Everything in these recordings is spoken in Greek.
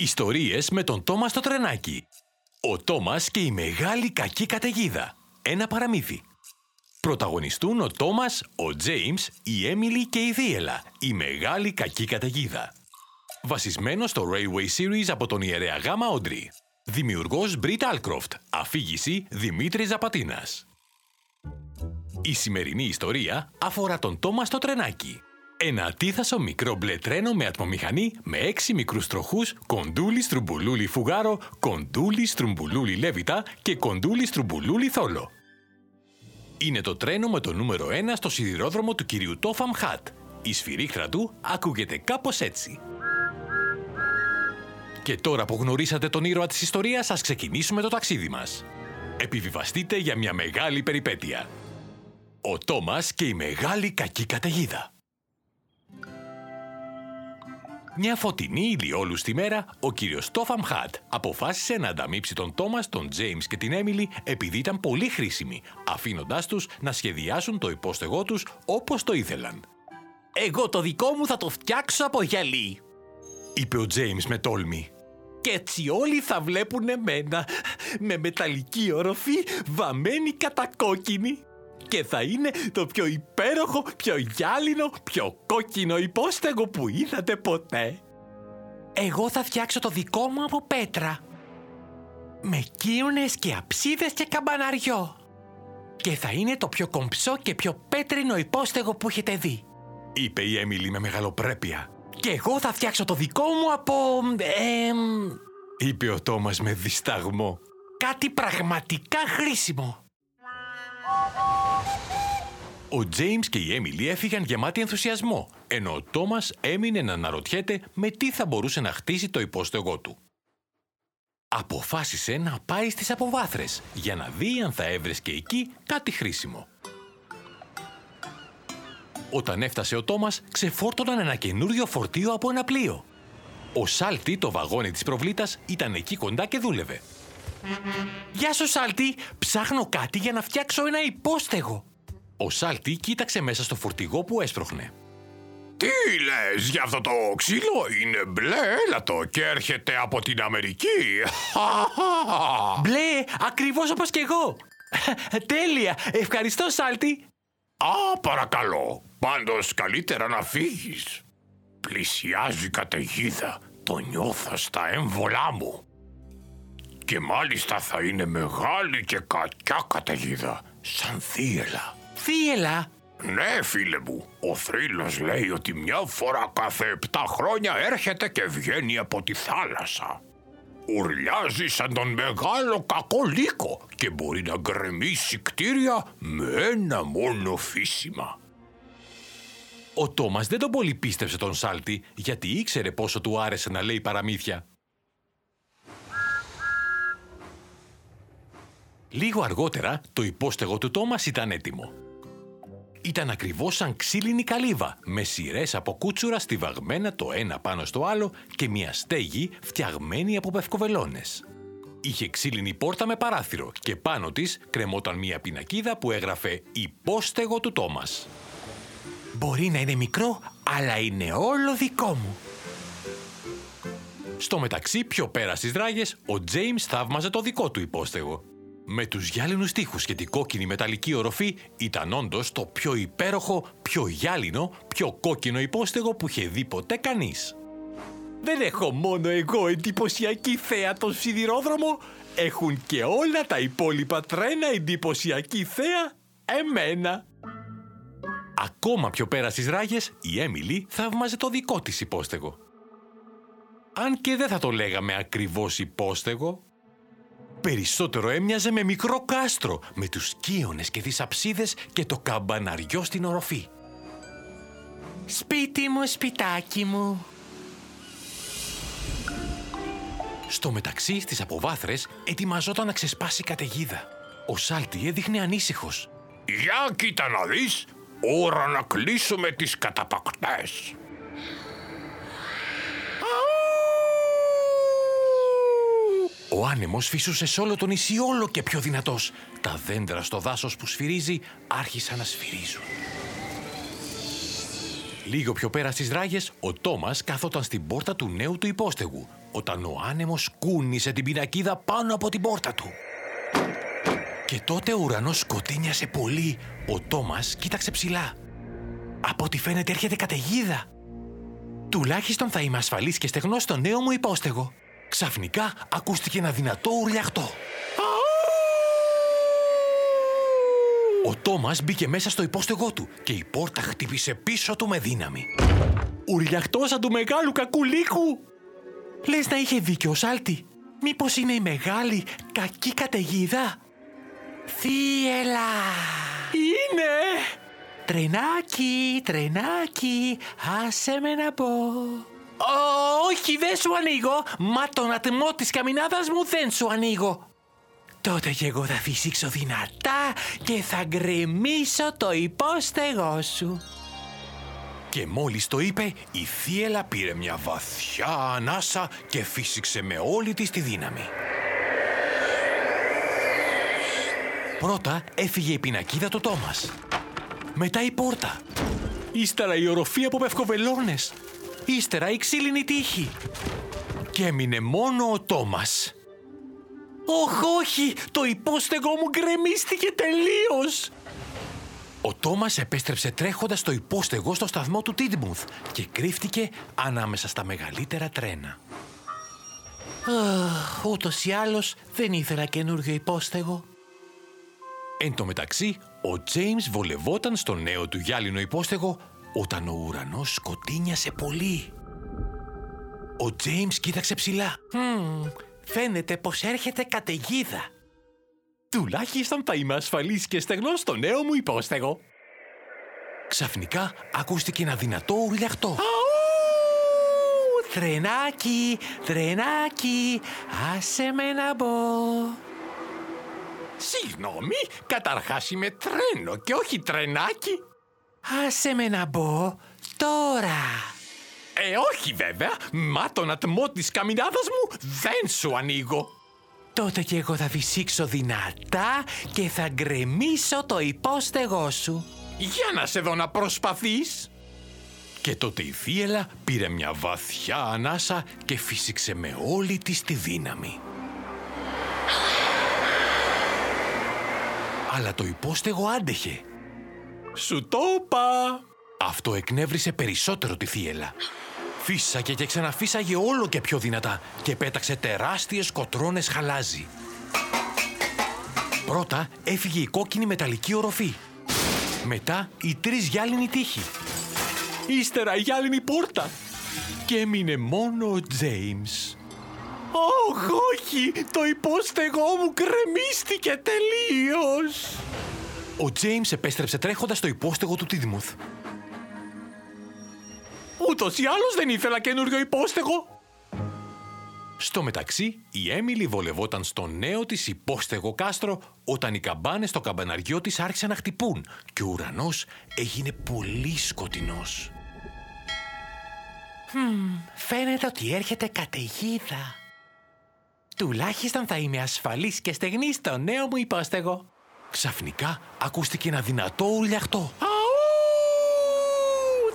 Ιστορίες με τον Τόμας στο τρενάκι. Ο Τόμας και η μεγάλη κακή καταιγίδα. Ένα παραμύθι. Πρωταγωνιστούν ο Τόμας, ο Τζέιμς, η Έμιλι και η Δίελα, η μεγάλη κακή καταιγίδα. Βασισμένο στο Railway Series από τον ιερέα Γάμα Όντρι. Δημιουργός Μπρίτ Alcroft. Αφήγηση Δημήτρης Ζαπατίνας. Η σημερινή ιστορία αφορά τον Τόμας στο τρενάκι. Ένα ατίθασο μικρό μπλε τρένο με ατμομηχανή με έξι μικρούς τροχούς, κοντούλι στρουμπουλούλι φουγάρο, κοντούλι στρουμπουλούλι λέβητα και κοντούλι στρουμπουλούλι θόλο. Είναι το τρένο με το νούμερο 1 στο σιδηρόδρομο του κυρίου Τόφαμ Χατ. Η σφυρίχτρα του ακούγεται κάπως έτσι. Και τώρα που γνωρίσατε τον ήρωα της ιστορίας, ας ξεκινήσουμε το ταξίδι μας. Επιβιβαστείτε για μια μεγάλη περιπέτεια. Ο Τόμας και η μεγάλη κακή καταιγίδα. Μια φωτεινή ηλιόλουστη μέρα, ο κύριος Τόφαμ Χατ αποφάσισε να ανταμείψει τον Τόμας, τον Τζέιμς και την Έμιλι επειδή ήταν πολύ χρήσιμοι, αφήνοντάς τους να σχεδιάσουν το υπόστεγό τους όπως το ήθελαν. Εγώ το δικό μου θα το φτιάξω από γυαλί. Είπε ο Τζέιμς με τόλμη. Και έτσι όλοι θα βλέπουν εμένα με μεταλλική οροφή βαμμένη κατακόκκινη και θα είναι το πιο υπέροχο, πιο γυάλινο, πιο κόκκινο υπόστεγο που είδατε ποτέ. Εγώ θα φτιάξω το δικό μου από πέτρα. Με κύονες και αψίδες και καμπαναριό. Και θα είναι το πιο κομψό και πιο πέτρινο υπόστεγο που έχετε δει. Είπε η Έμιλι με μεγαλοπρέπεια. Και εγώ θα φτιάξω το δικό μου από... εμ, Είπε ο Τόμας με δισταγμό. κάτι πραγματικά χρήσιμο. Ο Τζέιμς και η Έμιλι έφυγαν γεμάτοι ενθουσιασμό, ενώ ο Τόμας έμεινε να αναρωτιέται με τι θα μπορούσε να χτίσει το υπόστεγό του. Αποφάσισε να πάει στις αποβάθρες για να δει αν θα έβρεσκε εκεί κάτι χρήσιμο. Όταν έφτασε ο Τόμας, ξεφόρτωναν ένα καινούριο φορτίο από ένα πλοίο. Ο Σάλτη, το βαγόνι της προβλήτας, ήταν εκεί κοντά και δούλευε. Γεια σου Σάλτη, ψάχνω κάτι για να φτιάξω ένα υπόστεγο. Ο Σάλτη κοίταξε μέσα στο φορτηγό που έσπροχνε. Τι λες για αυτό το ξύλο, είναι μπλε έλατο και έρχεται από την Αμερική. Μπλε, ακριβώς όπως και εγώ. Τέλεια, ευχαριστώ Σάλτη. Α, παρακαλώ, πάντως καλύτερα να φύγεις. Πλησιάζει η καταιγίδα, το νιώθω στα έμβολά μου. Και μάλιστα θα είναι μεγάλη και κακιά καταιγίδα, σαν θύελα. Θύελα, Ναι, φίλε μου, ο θρύλος λέει ότι μια φορά κάθε επτά χρόνια έρχεται και βγαίνει από τη θάλασσα. Ουρλιάζει σαν τον μεγάλο κακό λύκο και μπορεί να γκρεμίσει κτίρια με ένα μόνο φύσιμα. Ο Τόμας δεν τον πολύ πίστεψε τον Σάλτη, γιατί ήξερε πόσο του άρεσε να λέει παραμύθια. Λίγο αργότερα, το υπόστεγο του Τόμας ήταν έτοιμο. Ήταν ακριβώς σαν ξύλινη καλύβα, με σειρές από κούτσουρα στιβαγμένα το ένα πάνω στο άλλο και μια στέγη φτιαγμένη από πευκοβελώνες. Είχε ξύλινη πόρτα με παράθυρο και πάνω της κρεμόταν μια πινακίδα που έγραφε «Υπόστεγο του Τόμας». μπορεί να είναι μικρό, αλλά είναι όλο δικό μου. Στο μεταξύ, πιο πέρα στις δράγες, ο Τζέιμς θαύμαζε το δικό του υπόστεγο. Με τους γυάλινους τοίχους και την κόκκινη μεταλλική οροφή ήταν όντως το πιο υπέροχο, πιο γυάλινο, πιο κόκκινο υπόστεγο που είχε δει ποτέ κανείς. Δεν έχω μόνο εγώ εντυπωσιακή θέα τον σιδηρόδρομο, έχουν και όλα τα υπόλοιπα τρένα εντυπωσιακή θέα εμένα. Ακόμα πιο πέρα στις ράγες, η Έμιλι θαύμαζε το δικό της υπόστεγο. Αν και δεν θα το λέγαμε ακριβώς υπόστεγο, περισσότερο έμοιαζε με μικρό κάστρο, με τους κύονες και τις αψίδες και το καμπαναριό στην οροφή. Σπίτι μου, σπιτάκι μου. Στο μεταξύ, στις αποβάθρες, ετοιμαζόταν να ξεσπάσει η καταιγίδα. Ο Σάλτη έδειχνε ανήσυχος. Για κοίτα να δεις, ώρα να κλείσουμε τις καταπακτές. Ο άνεμος φυσούσε σε όλο το νησί όλο και πιο δυνατός. Τα δέντρα στο δάσος που σφυρίζει άρχισαν να σφυρίζουν. Λίγο πιο πέρα στις ράγες, ο Τόμας καθόταν στην πόρτα του νέου του υπόστεγου, όταν ο άνεμος κούνησε την πινακίδα πάνω από την πόρτα του. Και τότε ο ουρανός σκοτίνιασε πολύ. Ο Τόμας κοίταξε ψηλά. Από ό,τι φαίνεται έρχεται καταιγίδα. Τουλάχιστον θα είμαι ασφαλής και στεγνός στο νέο μου υπόστεγο. Ξαφνικά ακούστηκε ένα δυνατό ουρλιαχτό. Ο Τόμας μπήκε μέσα στο υπόστεγό του και η πόρτα χτύπησε πίσω του με δύναμη. Ουρλιαχτός του μεγάλου κακουλίκου. Λες να είχε δίκιο ο Σάλτη. Μήπως είναι η μεγάλη κακή καταιγίδα; Θύελα! Είναι! Τρενάκι, τρενάκι, άσε με να πω. Όχι, δεν σου ανοίγω. Μα τον ατμό της καμινάδας μου δεν σου ανοίγω. Τότε και εγώ θα φυσήξω δυνατά και θα γκρεμίσω το υπόστεγό σου. Και μόλις το είπε, η θύελα πήρε μια βαθιά ανάσα και φύσηξε με όλη της τη δύναμη. Πρώτα έφυγε η πινακίδα του Τόμας. Μετά η πόρτα. Ύστερα η οροφή από πευκοβελώνες. Ύστερα η ξύλινη τύχη. Και έμεινε μόνο ο Τόμας. «Όχ, όχι! Το υπόστεγό μου γκρεμίστηκε τελείως!» Ο Τόμας επέστρεψε τρέχοντας στο υπόστεγο στο σταθμό του Τίτμουθ και κρύφτηκε ανάμεσα στα μεγαλύτερα τρένα. Αχ, ούτως ή άλλως δεν ήθελα καινούργιο υπόστεγο. Εν τω μεταξύ, ο Τζέιμς βολευόταν στο νέο του γυάλινο υπόστεγο όταν ο ουρανός σκοτίνιασε πολύ. Ο Τζέιμς κοίταξε ψηλά. Μμμ, φαίνεται πως έρχεται καταιγίδα. Τουλάχιστον θα είμαι ασφαλής και στεγνός στο νέο μου υπόστεγο. Ξαφνικά ακούστηκε ένα δυνατό ουρλιαχτό. Τρενάκι, τρενάκι, άσε με να μπω. Συγγνώμη, καταρχάς είμαι τρένο και όχι τρενάκι. Άσε με να μπω τώρα. Ε, όχι βέβαια, μα τον ατμό της καμινάδας μου δεν σου ανοίγω. Τότε και εγώ θα φυσήξω δυνατά και θα γκρεμίσω το υπόστεγό σου. Για να σε δω να προσπαθείς. Και τότε η θύελα πήρε μια βαθιά ανάσα και φύσηξε με όλη της τη δύναμη. Αλλά το υπόστεγο άντεχε. Σου το είπα. Αυτό εκνεύρισε περισσότερο τη θύελα. Φύσαγε και ξαναφύσαγε όλο και πιο δυνατά και πέταξε τεράστιες κοτρώνες χαλάζι. Πρώτα έφυγε η κόκκινη μεταλλική οροφή. Μετά οι τρεις γυάλινοι τείχοι. Ύστερα η γυάλινη πόρτα. Και έμεινε μόνο ο Τζέιμς. Ωχ, όχι! Το υπόστεγό μου κρεμίστηκε τελείως! Ο Τζέιμς επέστρεψε τρέχοντας στο υπόστεγο του Τίδμουθ. Ούτως ή άλλως δεν ήθελα καινούριο υπόστεγο. Στο μεταξύ, η Έμιλι βολευόταν στο νέο της υπόστεγο κάστρο όταν οι καμπάνες στο καμπαναριό της άρχισαν να χτυπούν και ο ουρανός έγινε πολύ σκοτεινός. Μμμ, φαίνεται ότι έρχεται καταιγίδα. Τουλάχιστον θα είμαι ασφαλής και στεγνής στο νέο μου υπόστεγο. Ξαφνικά ακούστηκε ένα δυνατό ουρλιαχτό.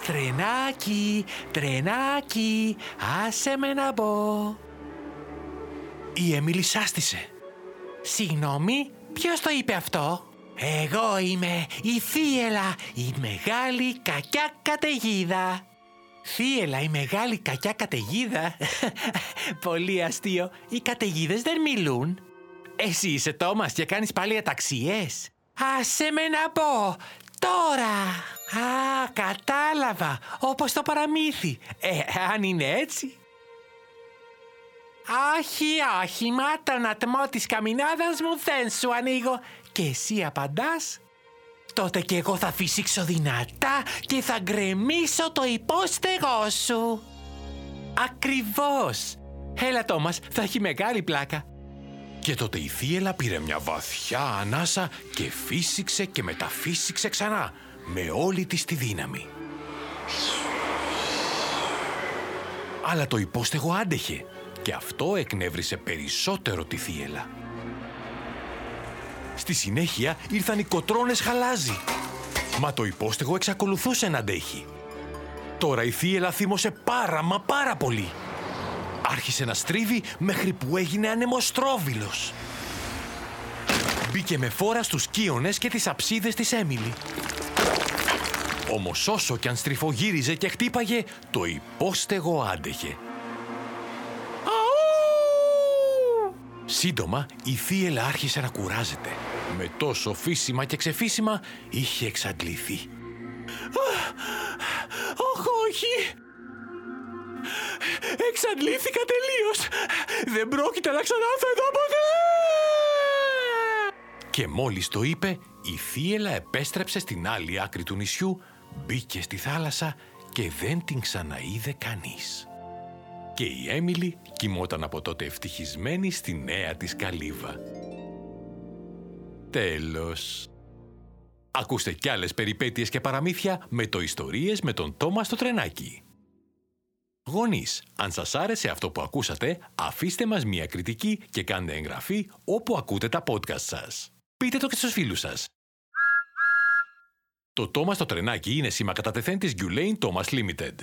Τρενάκι, τρενάκι, άσε με να μπω. Η Έμιλι σάστησε. Συγγνώμη, ποιος το είπε αυτό; Εγώ είμαι η Θίελα, η μεγάλη κακιά καταιγίδα. Θίελα, η μεγάλη κακιά καταιγίδα. Πολύ αστείο. Οι καταιγίδες δεν μιλούν. Εσύ είσαι Τόμας και κάνεις πάλι αταξίες. Άσε με να πω. Τώρα. Α, κατάλαβα. Όπως το παραμύθι. Ε, αν είναι έτσι. Άχι, άχι, μα τον ατμό της καμινάδας μου δεν σου ανοίγω. Και εσύ απαντάς. Τότε και εγώ θα φυσήξω δυνατά και θα γκρεμίσω το υπόστεγό σου. Ακριβώς. Έλα Τόμας, θα έχει μεγάλη πλάκα. Και τότε η θύελα πήρε μια βαθιά ανάσα και φύσηξε και μεταφύσηξε ξανά με όλη της τη δύναμη. Αλλά το υπόστεγο άντεχε και αυτό εκνεύρισε περισσότερο τη θύελα. Στη συνέχεια ήρθαν οι κοτρώνες χαλάζι. Μα το υπόστεγο εξακολουθούσε να αντέχει. Τώρα η θύελα θύμωσε πάρα μα πάρα πολύ. Άρχισε να στρίβει μέχρι που έγινε ανεμοστρόβιλος. Μπήκε με φόρα στους κύονες και τις αψίδες της Έμιλι. Όμως όσο κι αν στριφογύριζε και χτύπαγε, το υπόστεγο άντεχε. Σύντομα, η θύελα άρχισε να κουράζεται. Με τόσο φύσιμα και ξεφύσιμα, είχε εξαντληθεί. Όχι, όχι. Εξαντλήθηκα τελείως. Δεν πρόκειται να ξανάρθω εδώ ποτέ. Και μόλις το είπε, η θύελα επέστρεψε στην άλλη άκρη του νησιού, μπήκε στη θάλασσα και δεν την ξαναείδε κανείς. Και η Έμιλι κοιμόταν από τότε ευτυχισμένη στη νέα της καλύβα. Τέλος. Ακούστε κι άλλες περιπέτειες και παραμύθια με το ιστορίες με τον Τόμας στο τρενάκι. Γονείς, αν σας άρεσε αυτό που ακούσατε, αφήστε μας μια κριτική και κάντε εγγραφή όπου ακούτε τα podcast σας. Πείτε το και στους φίλους σας. Το Τόμα στο τρενάκι είναι σήμα κατατεθέν της Gulain Thomas Limited.